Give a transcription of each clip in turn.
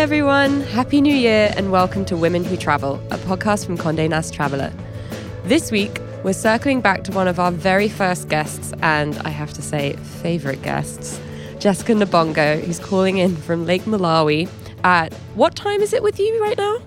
everyone. Happy New Year and welcome to Women Who Travel, a podcast from Condé Nast Traveler. This week, we're circling back to one of our very first guests, and I have to say, favorite guests, Jessica Nabongo, who's calling in from Lake Malawi at what time is it with you right now?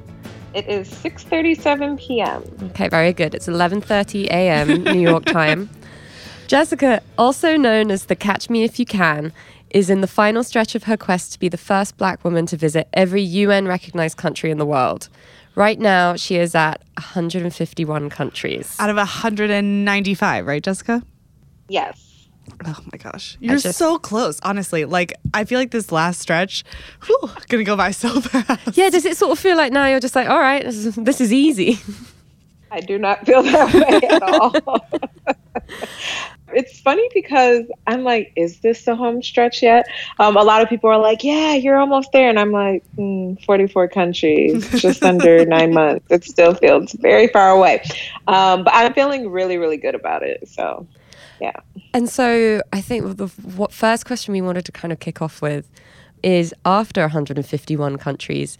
It is 6:37 p.m. Okay, very good. It's 11:30 a.m. New York time. Jessica, also known as the Catch Me If You Can, is in the final stretch of her quest to be the first black woman to visit every UN recognized country in the world. Right now, she is at 151 countries. Out of 195, right, Jessica? Yes. Oh my gosh. You're just, so close, honestly. Like, I feel like this last stretch, whew, gonna go by so fast. Yeah, does it sort of feel like now you're just like, all right, this is, this is easy? I do not feel that way at all. it's funny because I'm like, is this the home stretch yet? Um, a lot of people are like, yeah, you're almost there. And I'm like, mm, 44 countries, just under nine months. It still feels very far away. Um, but I'm feeling really, really good about it. So, yeah. And so I think the what first question we wanted to kind of kick off with is after 151 countries,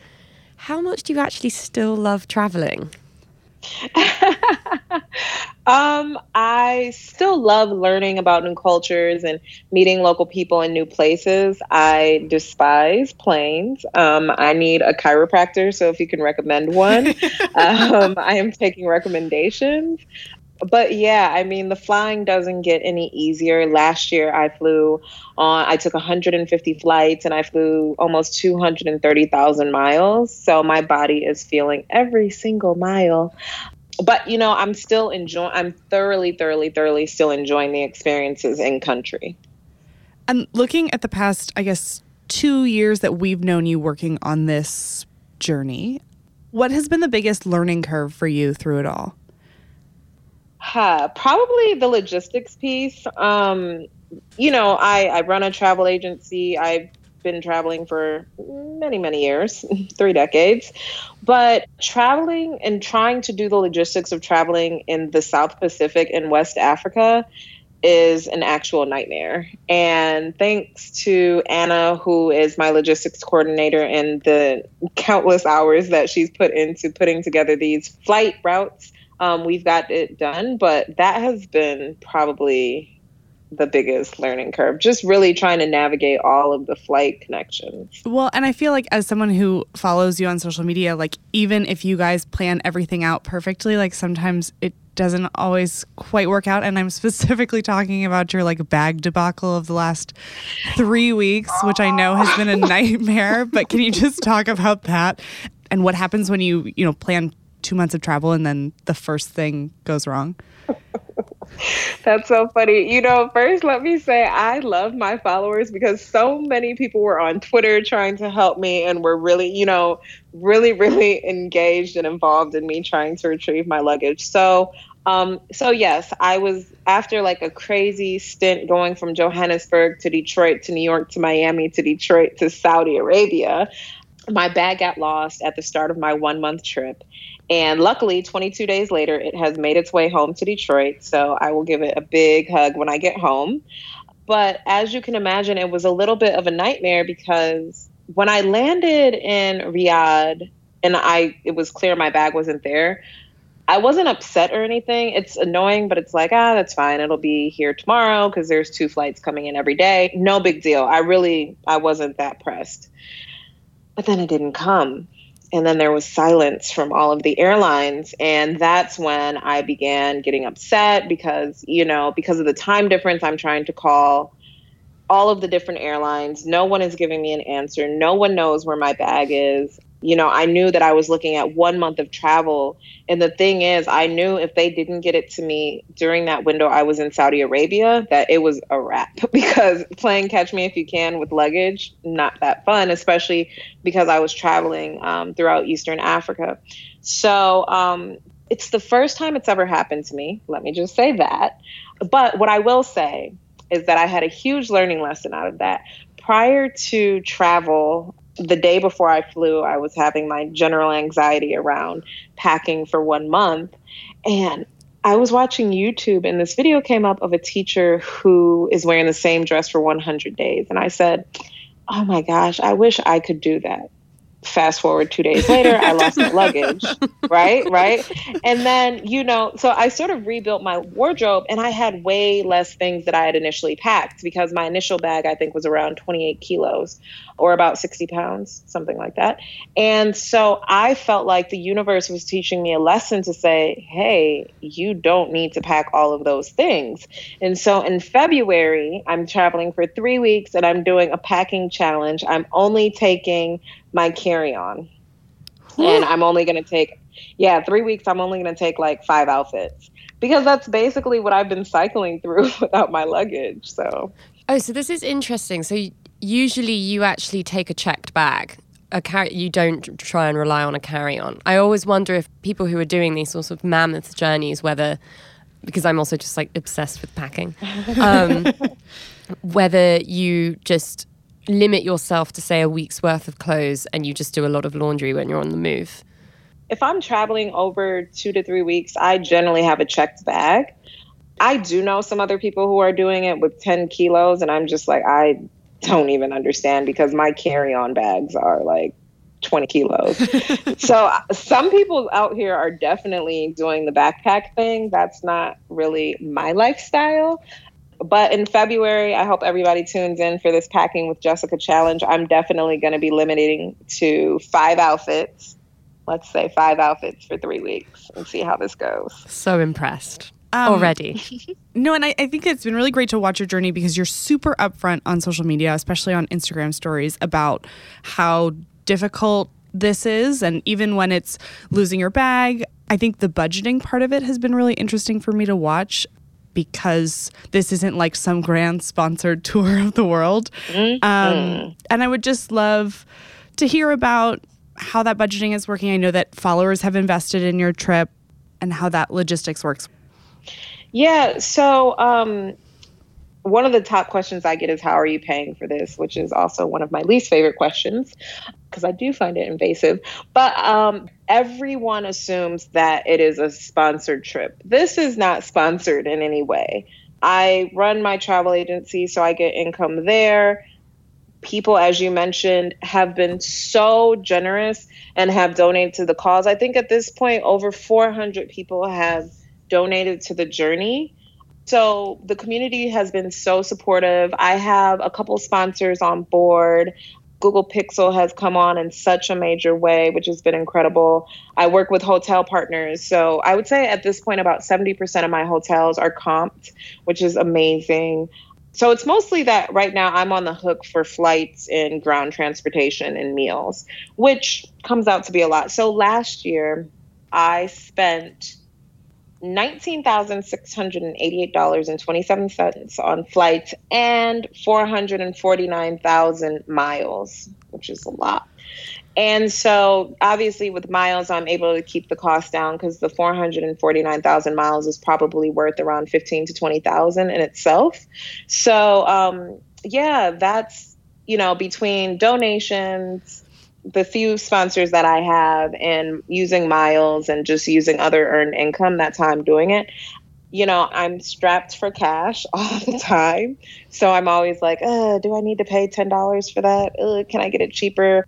how much do you actually still love traveling? um, I still love learning about new cultures and meeting local people in new places. I despise planes. Um, I need a chiropractor, so if you can recommend one, um, I am taking recommendations but yeah, I mean, the flying doesn't get any easier. Last year, I flew on, I took 150 flights and I flew almost 230,000 miles. So my body is feeling every single mile. But, you know, I'm still enjoying, I'm thoroughly, thoroughly, thoroughly still enjoying the experiences in country. And looking at the past, I guess, two years that we've known you working on this journey, what has been the biggest learning curve for you through it all? Huh, probably the logistics piece. Um, you know, I, I run a travel agency. I've been traveling for many, many years, three decades. But traveling and trying to do the logistics of traveling in the South Pacific and West Africa is an actual nightmare. And thanks to Anna, who is my logistics coordinator, and the countless hours that she's put into putting together these flight routes um, we've got it done, but that has been probably the biggest learning curve just really trying to navigate all of the flight connections. Well and i feel like as someone who follows you on social media like even if you guys plan everything out perfectly like sometimes it doesn't always quite work out. And i'm specifically talking about your like bag debacle of the last three weeks which i know has been a nightmare but can you just talk about that and what happens when you you know plan two months of travel and then the first thing goes wrong? That's so funny. You know, first, let me say I love my followers because so many people were on Twitter trying to help me and were really, you know, really, really engaged and involved in me trying to retrieve my luggage. So, um, so yes, I was after like a crazy stint going from Johannesburg to Detroit to New York to Miami to Detroit to Saudi Arabia. My bag got lost at the start of my one month trip. And luckily, 22 days later, it has made its way home to Detroit. So I will give it a big hug when I get home. But as you can imagine, it was a little bit of a nightmare because when I landed in Riyadh and I it was clear my bag wasn't there, I wasn't upset or anything. It's annoying, but it's like, ah, that's fine. It'll be here tomorrow because there's two flights coming in every day. No big deal. I really I wasn't that pressed. But then it didn't come and then there was silence from all of the airlines. And that's when i began getting upset because you know because of the time difference i'm trying to call all of the different airlines. No one is giving me an answer. No one knows where my bag is you know, I knew that I was looking at one month of travel. And the thing is, I knew if they didn't get it to me during that window I was in Saudi Arabia, that it was a wrap because playing Catch Me If You Can with luggage, not that fun, especially because I was traveling um, throughout Eastern Africa. So um, it's the first time it's ever happened to me. Let me just say that. But what I will say is that I had a huge learning lesson out of that. Prior to travel, the day before I flew, I was having my general anxiety around packing for one month. And I was watching YouTube, and this video came up of a teacher who is wearing the same dress for 100 days. And I said, Oh my gosh, I wish I could do that. Fast forward two days later, I lost my luggage. Right, right. And then, you know, so I sort of rebuilt my wardrobe and I had way less things that I had initially packed because my initial bag, I think, was around 28 kilos or about 60 pounds, something like that. And so I felt like the universe was teaching me a lesson to say, hey, you don't need to pack all of those things. And so in February, I'm traveling for three weeks and I'm doing a packing challenge. I'm only taking my carry on. And I'm only going to take, yeah, three weeks. I'm only going to take like five outfits because that's basically what I've been cycling through without my luggage. So, oh, so this is interesting. So, usually you actually take a checked bag. A car- you don't try and rely on a carry on. I always wonder if people who are doing these sorts of mammoth journeys, whether, because I'm also just like obsessed with packing, um, whether you just limit yourself to say a week's worth of clothes and you just do a lot of laundry when you're on the move? If I'm traveling over two to three weeks, I generally have a checked bag. I do know some other people who are doing it with 10 kilos, and I'm just like, I don't even understand because my carry on bags are like 20 kilos. so uh, some people out here are definitely doing the backpack thing. That's not really my lifestyle. But in February, I hope everybody tunes in for this Packing with Jessica challenge. I'm definitely going to be limiting to five outfits. Let's say five outfits for three weeks and see how this goes. So impressed. Um, already. no, and I, I think it's been really great to watch your journey because you're super upfront on social media, especially on Instagram stories, about how difficult this is. And even when it's losing your bag, I think the budgeting part of it has been really interesting for me to watch because this isn't like some grand sponsored tour of the world. Mm-hmm. Um, and I would just love to hear about how that budgeting is working. I know that followers have invested in your trip and how that logistics works. Yeah. So, um, one of the top questions I get is, How are you paying for this? which is also one of my least favorite questions because I do find it invasive. But um, everyone assumes that it is a sponsored trip. This is not sponsored in any way. I run my travel agency, so I get income there. People, as you mentioned, have been so generous and have donated to the cause. I think at this point, over 400 people have donated to the journey. So the community has been so supportive. I have a couple sponsors on board. Google Pixel has come on in such a major way, which has been incredible. I work with hotel partners. So I would say at this point, about 70% of my hotels are comped, which is amazing. So it's mostly that right now I'm on the hook for flights and ground transportation and meals, which comes out to be a lot. So last year, I spent $19,688.27 on flights and 449,000 miles, which is a lot. And so obviously with miles I'm able to keep the cost down cuz the 449,000 miles is probably worth around 15 to 20,000 in itself. So um yeah, that's you know between donations the few sponsors that I have and using miles and just using other earned income, that's how I'm doing it. You know, I'm strapped for cash all the time. So I'm always like, uh, do I need to pay $10 for that? Can I get it cheaper?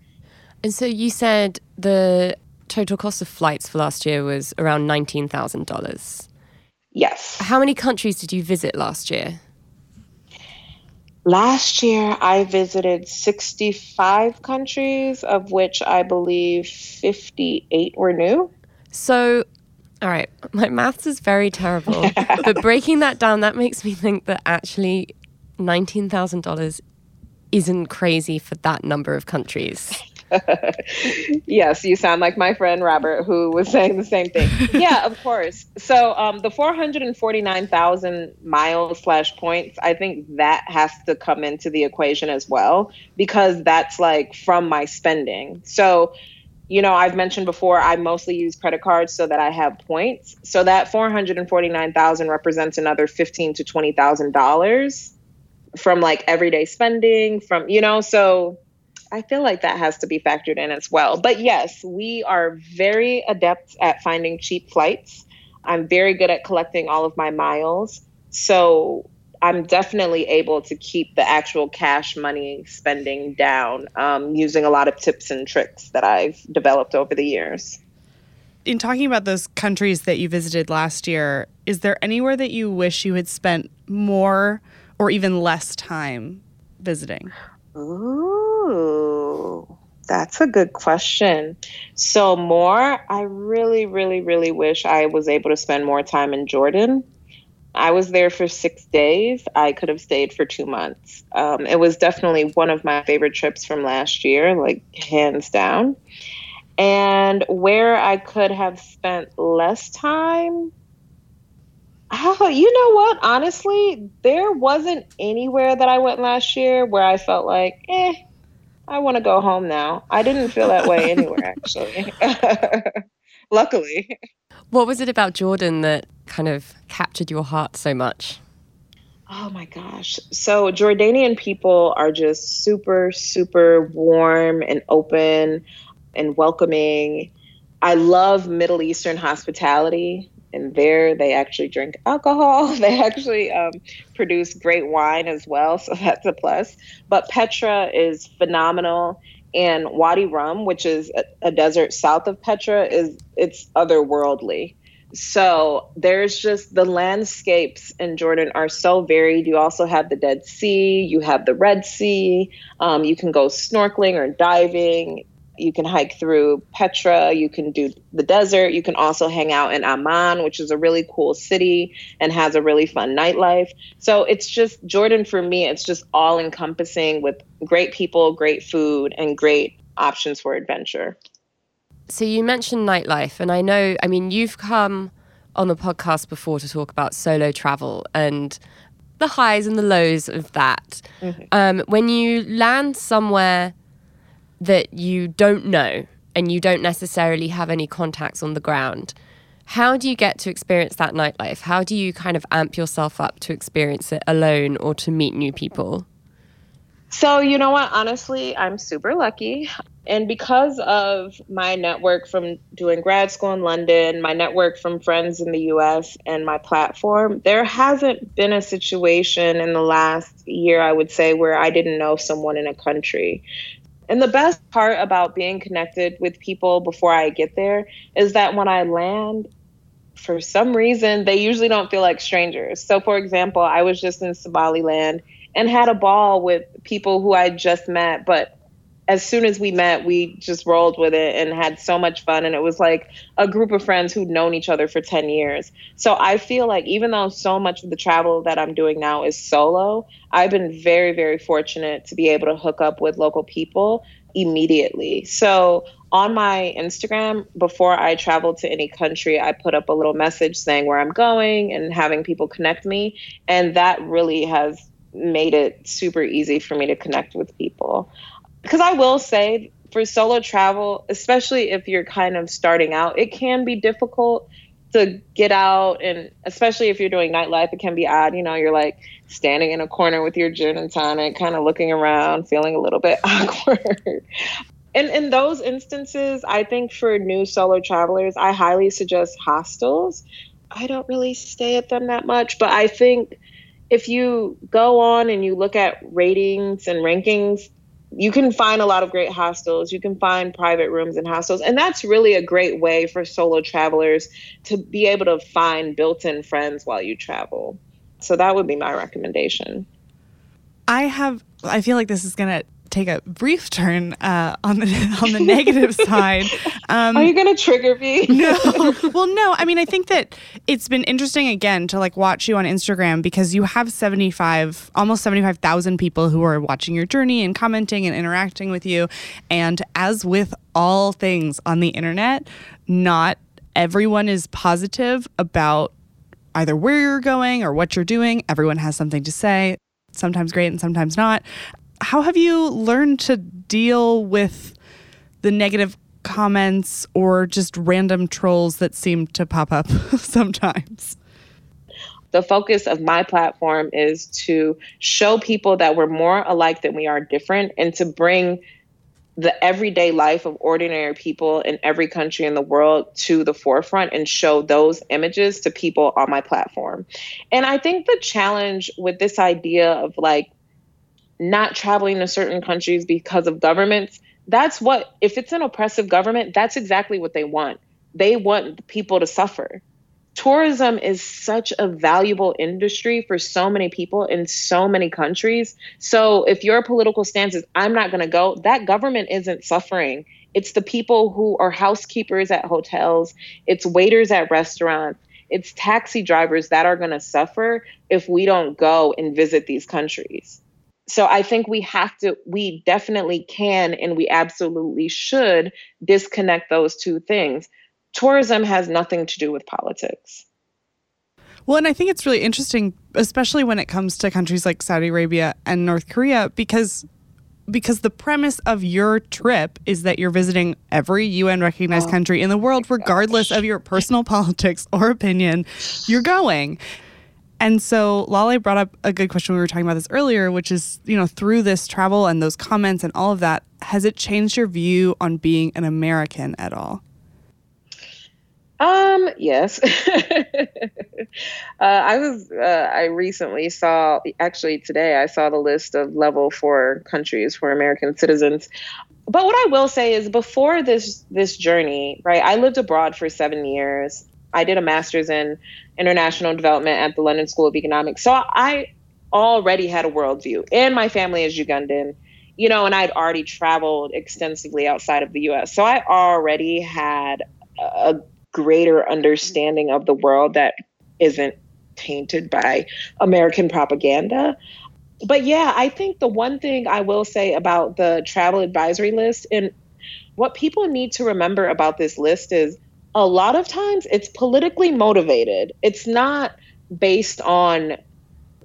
And so you said the total cost of flights for last year was around $19,000. Yes. How many countries did you visit last year? Last year, I visited 65 countries, of which I believe 58 were new. So, all right, my maths is very terrible, but breaking that down, that makes me think that actually $19,000 isn't crazy for that number of countries. yes, you sound like my friend Robert, who was saying the same thing. yeah, of course. So um, the 449,000 miles slash points, I think that has to come into the equation as well, because that's like from my spending. So, you know, I've mentioned before, I mostly use credit cards so that I have points. So that 449,000 represents another 15 to $20,000 from like everyday spending from, you know, so I feel like that has to be factored in as well. But yes, we are very adept at finding cheap flights. I'm very good at collecting all of my miles. So I'm definitely able to keep the actual cash money spending down um, using a lot of tips and tricks that I've developed over the years. In talking about those countries that you visited last year, is there anywhere that you wish you had spent more or even less time visiting? Ooh, that's a good question. So, more, I really, really, really wish I was able to spend more time in Jordan. I was there for six days. I could have stayed for two months. Um, it was definitely one of my favorite trips from last year, like hands down. And where I could have spent less time, oh, you know what? Honestly, there wasn't anywhere that I went last year where I felt like, eh, I want to go home now. I didn't feel that way anywhere, actually. Luckily. What was it about Jordan that kind of captured your heart so much? Oh my gosh. So, Jordanian people are just super, super warm and open and welcoming. I love Middle Eastern hospitality and there they actually drink alcohol. They actually um, produce great wine as well, so that's a plus. But Petra is phenomenal, and Wadi Rum, which is a, a desert south of Petra, is it's otherworldly. So there's just the landscapes in Jordan are so varied. You also have the Dead Sea, you have the Red Sea. Um, you can go snorkeling or diving. You can hike through Petra, you can do the desert, you can also hang out in Amman, which is a really cool city and has a really fun nightlife. So it's just Jordan for me, it's just all encompassing with great people, great food, and great options for adventure. So you mentioned nightlife, and I know, I mean, you've come on the podcast before to talk about solo travel and the highs and the lows of that. Mm-hmm. Um, when you land somewhere that you don't know and you don't necessarily have any contacts on the ground. How do you get to experience that nightlife? How do you kind of amp yourself up to experience it alone or to meet new people? So, you know what? Honestly, I'm super lucky. And because of my network from doing grad school in London, my network from friends in the US, and my platform, there hasn't been a situation in the last year, I would say, where I didn't know someone in a country. And the best part about being connected with people before I get there is that when I land, for some reason, they usually don't feel like strangers. So, for example, I was just in Somaliland and had a ball with people who I just met, but as soon as we met, we just rolled with it and had so much fun. And it was like a group of friends who'd known each other for 10 years. So I feel like even though so much of the travel that I'm doing now is solo, I've been very, very fortunate to be able to hook up with local people immediately. So on my Instagram, before I travel to any country, I put up a little message saying where I'm going and having people connect me. And that really has made it super easy for me to connect with people because I will say for solo travel, especially if you're kind of starting out, it can be difficult to get out and especially if you're doing nightlife, it can be odd. You know, you're like standing in a corner with your gin and tonic, kind of looking around, feeling a little bit awkward. and in those instances, I think for new solo travelers, I highly suggest hostels. I don't really stay at them that much, but I think if you go on and you look at ratings and rankings, you can find a lot of great hostels. You can find private rooms in hostels. And that's really a great way for solo travelers to be able to find built in friends while you travel. So that would be my recommendation. I have, I feel like this is going to take a brief turn uh, on the on the negative side. Um, Are you going to trigger me? no. Well, no. I mean, I think that it's been interesting again to like watch you on Instagram because you have seventy five, almost seventy five thousand people who are watching your journey and commenting and interacting with you. And as with all things on the internet, not everyone is positive about either where you're going or what you're doing. Everyone has something to say sometimes great and sometimes not how have you learned to deal with the negative comments or just random trolls that seem to pop up sometimes? The focus of my platform is to show people that we're more alike than we are different and to bring the everyday life of ordinary people in every country in the world to the forefront and show those images to people on my platform. And I think the challenge with this idea of like not traveling to certain countries because of governments, that's what, if it's an oppressive government, that's exactly what they want. They want people to suffer tourism is such a valuable industry for so many people in so many countries. So if your political stance is, I'm not going to go, that government isn't suffering. It's the people who are housekeepers at hotels, it's waiters at restaurants, it's taxi drivers that are going to suffer if we don't go and visit these countries. So I think we have to, we definitely can, and we absolutely should disconnect those two things tourism has nothing to do with politics. Well, and I think it's really interesting, especially when it comes to countries like Saudi Arabia and North Korea, because because the premise of your trip is that you're visiting every UN recognized oh, country in the world, regardless gosh. of your personal politics or opinion, you're going. And so Lale brought up a good question. We were talking about this earlier, which is, you know, through this travel and those comments and all of that, has it changed your view on being an American at all? Um, yes. uh, I was, uh, I recently saw, actually today, I saw the list of level four countries for American citizens. But what I will say is before this, this journey, right, I lived abroad for seven years. I did a master's in international development at the London School of Economics. So I already had a worldview, and my family is Ugandan you know, and I'd already traveled extensively outside of the US. So I already had a greater understanding of the world that isn't tainted by American propaganda. But yeah, I think the one thing I will say about the travel advisory list and what people need to remember about this list is a lot of times it's politically motivated. It's not based on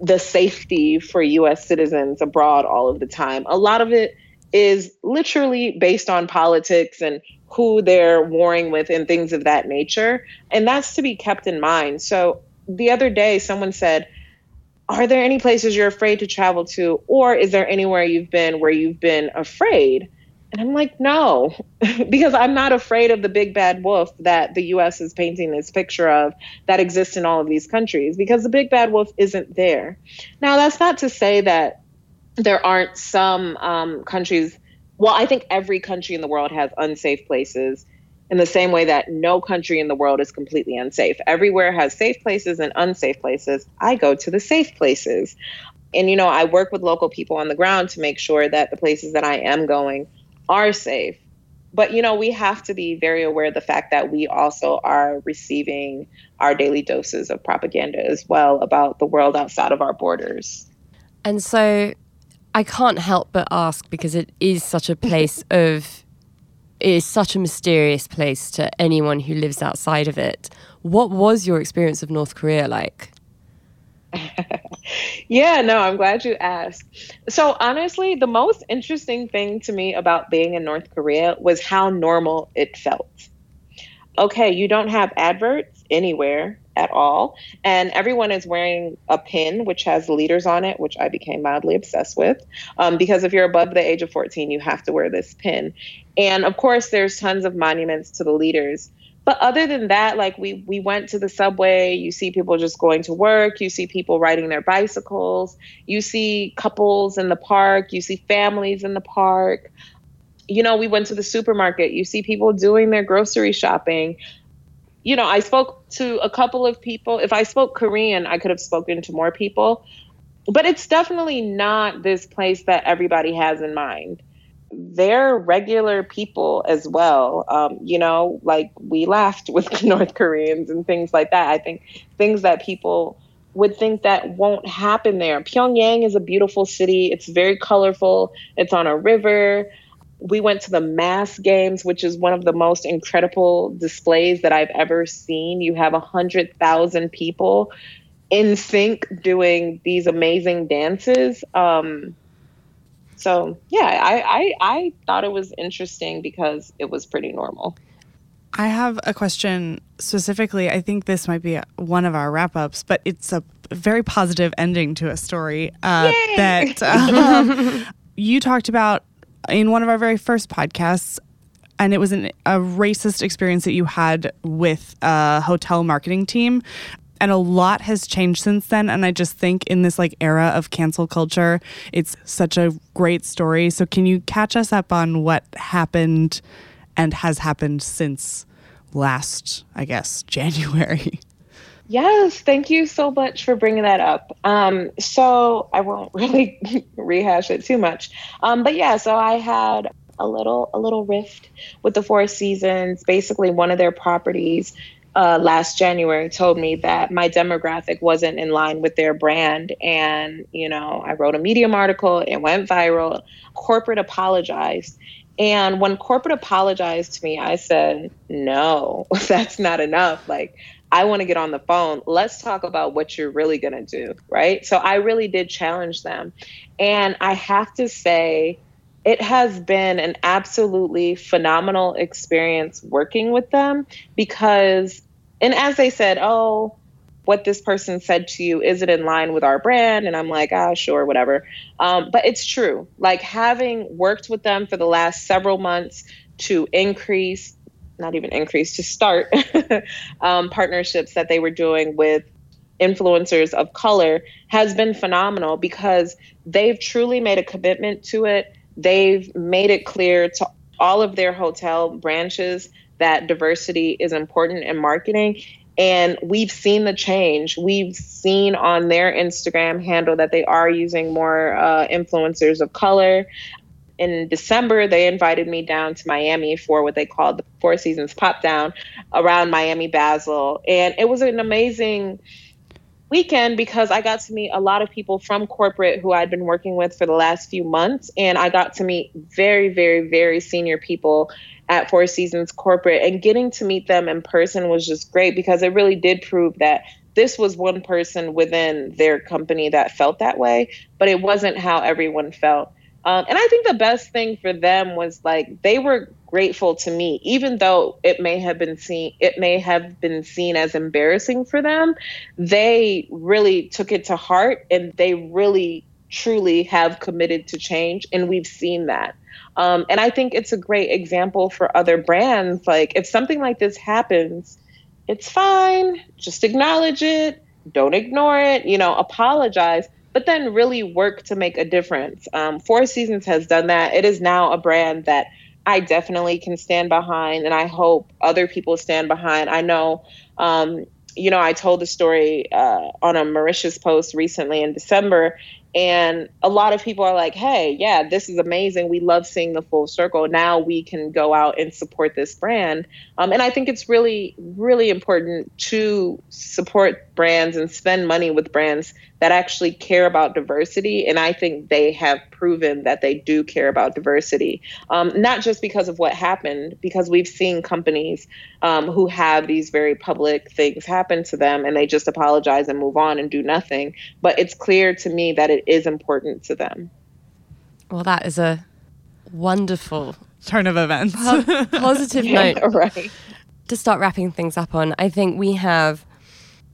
the safety for US citizens abroad all of the time. A lot of it is literally based on politics and who they're warring with and things of that nature. And that's to be kept in mind. So the other day, someone said, Are there any places you're afraid to travel to? Or is there anywhere you've been where you've been afraid? And I'm like, no, because I'm not afraid of the big bad wolf that the US is painting this picture of that exists in all of these countries, because the big bad wolf isn't there. Now, that's not to say that there aren't some um, countries well, I think every country in the world has unsafe places in the same way that no country in the world is completely unsafe. Everywhere has safe places and unsafe places. I go to the safe places. And, you know, I work with local people on the ground to make sure that the places that I am going are safe. But, you know, we have to be very aware of the fact that we also are receiving our daily doses of propaganda as well about the world outside of our borders. And so I can't help but ask because it is such a place of it is such a mysterious place to anyone who lives outside of it. What was your experience of North Korea like? yeah, no, I'm glad you asked. So, honestly, the most interesting thing to me about being in North Korea was how normal it felt. Okay, you don't have adverts anywhere at all. And everyone is wearing a pin which has leaders on it, which I became mildly obsessed with. Um, because if you're above the age of 14, you have to wear this pin. And of course, there's tons of monuments to the leaders. But other than that, like we we went to the subway, you see people just going to work, you see people riding their bicycles, you see couples in the park, you see families in the park. You know, we went to the supermarket, you see people doing their grocery shopping you know, I spoke to a couple of people. If I spoke Korean, I could have spoken to more people. But it's definitely not this place that everybody has in mind. They're regular people as well. Um, you know, like we laughed with North Koreans and things like that. I think things that people would think that won't happen there. Pyongyang is a beautiful city. It's very colorful. It's on a river we went to the mass games which is one of the most incredible displays that i've ever seen you have a hundred thousand people in sync doing these amazing dances um, so yeah I, I i thought it was interesting because it was pretty normal. I have a question specifically. I think this might be one of our wrap-ups but it's a very positive ending to a story uh, that um, you talked about in one of our very first podcasts, and it was an, a racist experience that you had with a hotel marketing team. And a lot has changed since then. And I just think in this like era of cancel culture, it's such a great story. So can you catch us up on what happened and has happened since last, I guess, January? Yes, thank you so much for bringing that up. Um, so I won't really rehash it too much, um, but yeah. So I had a little a little rift with the Four Seasons. Basically, one of their properties uh, last January told me that my demographic wasn't in line with their brand, and you know I wrote a Medium article. It went viral. Corporate apologized. And when corporate apologized to me, I said, no, that's not enough. Like, I want to get on the phone. Let's talk about what you're really going to do. Right. So I really did challenge them. And I have to say, it has been an absolutely phenomenal experience working with them because, and as they said, oh, what this person said to you is it in line with our brand? And i'm like ah sure whatever. Um, but it's true. Like having worked with them for the last several months to increase not even increase to start um, partnerships that they were doing with influencers of color has been phenomenal because they've truly made a commitment to it. They've made it clear to all of their hotel branches that diversity is important in marketing. And we've seen the change. We've seen on their Instagram handle that they are using more uh, influencers of color in December, they invited me down to Miami for what they called the Four Seasons Pop Down around Miami Basel. And it was an amazing weekend because I got to meet a lot of people from corporate who I'd been working with for the last few months. And I got to meet very, very, very senior people at Four Seasons Corporate. And getting to meet them in person was just great because it really did prove that this was one person within their company that felt that way, but it wasn't how everyone felt. Um, and I think the best thing for them was like they were grateful to me, even though it may have been seen it may have been seen as embarrassing for them. They really took it to heart, and they really truly have committed to change, and we've seen that. Um, and I think it's a great example for other brands. Like if something like this happens, it's fine. Just acknowledge it. Don't ignore it. You know, apologize but then really work to make a difference. Um, Four Seasons has done that. It is now a brand that I definitely can stand behind, and I hope other people stand behind. I know, um, you know, I told the story uh, on a Mauritius post recently in December, and a lot of people are like, hey, yeah, this is amazing. We love seeing the full circle. Now we can go out and support this brand. Um, and I think it's really, really important to support brands and spend money with brands that actually care about diversity. And I think they have proven that they do care about diversity, um, not just because of what happened, because we've seen companies um, who have these very public things happen to them and they just apologize and move on and do nothing. But it's clear to me that it is important to them. Well, that is a wonderful turn of events. po- positive Yeah, right. to start wrapping things up on. I think we have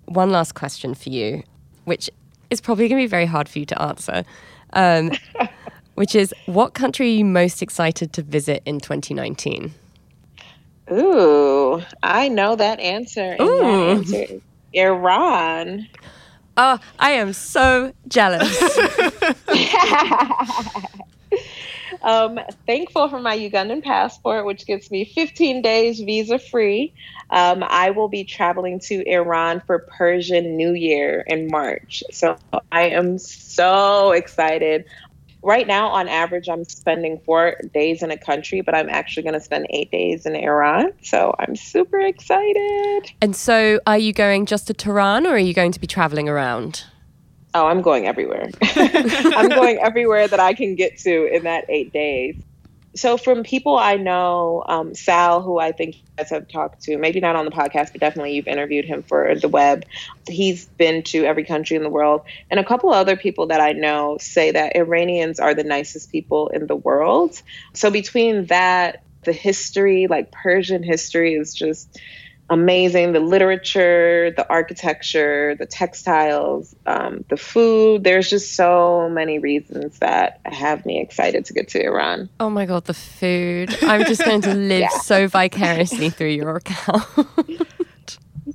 one last question for you, which is probably going to be very hard for you to answer. Um, which is, what country are you most excited to visit in 2019? Ooh, I know that answer. Ooh. that answer Iran. Oh, I am so jealous. um, thankful for my Ugandan passport, which gives me 15 days visa free. Um, I will be traveling to Iran for Persian New Year in March. So I am so excited. Right now, on average, I'm spending four days in a country, but I'm actually going to spend eight days in Iran. So I'm super excited. and so, are you going just to Tehran or are you going to be traveling around? Oh, I'm going everywhere. I'm going everywhere that I can get to in that eight days. So, from people I know, um, Sal, who I think you guys have talked to, maybe not on the podcast, but definitely you've interviewed him for the web. He's been to every country in the world. And a couple other people that I know say that Iranians are the nicest people in the world. So, between that, the history, like Persian history, is just amazing. The literature, the architecture, the textiles, um, the food. There's just so many reasons that have me excited to get to Iran. Oh my God, the food. I'm just going to live yeah. so vicariously through your account.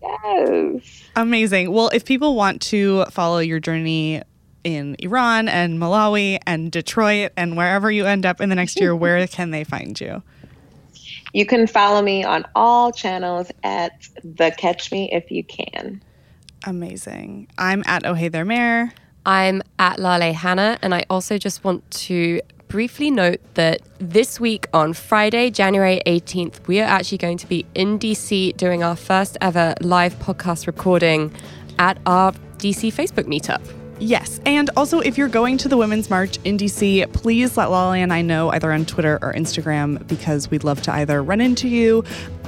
yes. Amazing. Well, if people want to follow your journey in Iran and Malawi and Detroit and wherever you end up in the next year, where can they find you? You can follow me on all channels at the Catch Me If You Can. Amazing. I'm at Oh Hey There Mayor. I'm at Lale Hannah, and I also just want to briefly note that this week on Friday, January 18th, we are actually going to be in DC doing our first ever live podcast recording at our DC Facebook meetup. Yes. And also, if you're going to the Women's March in DC, please let Lale and I know either on Twitter or Instagram because we'd love to either run into you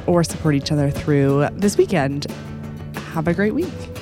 or support each other through this weekend. Have a great week.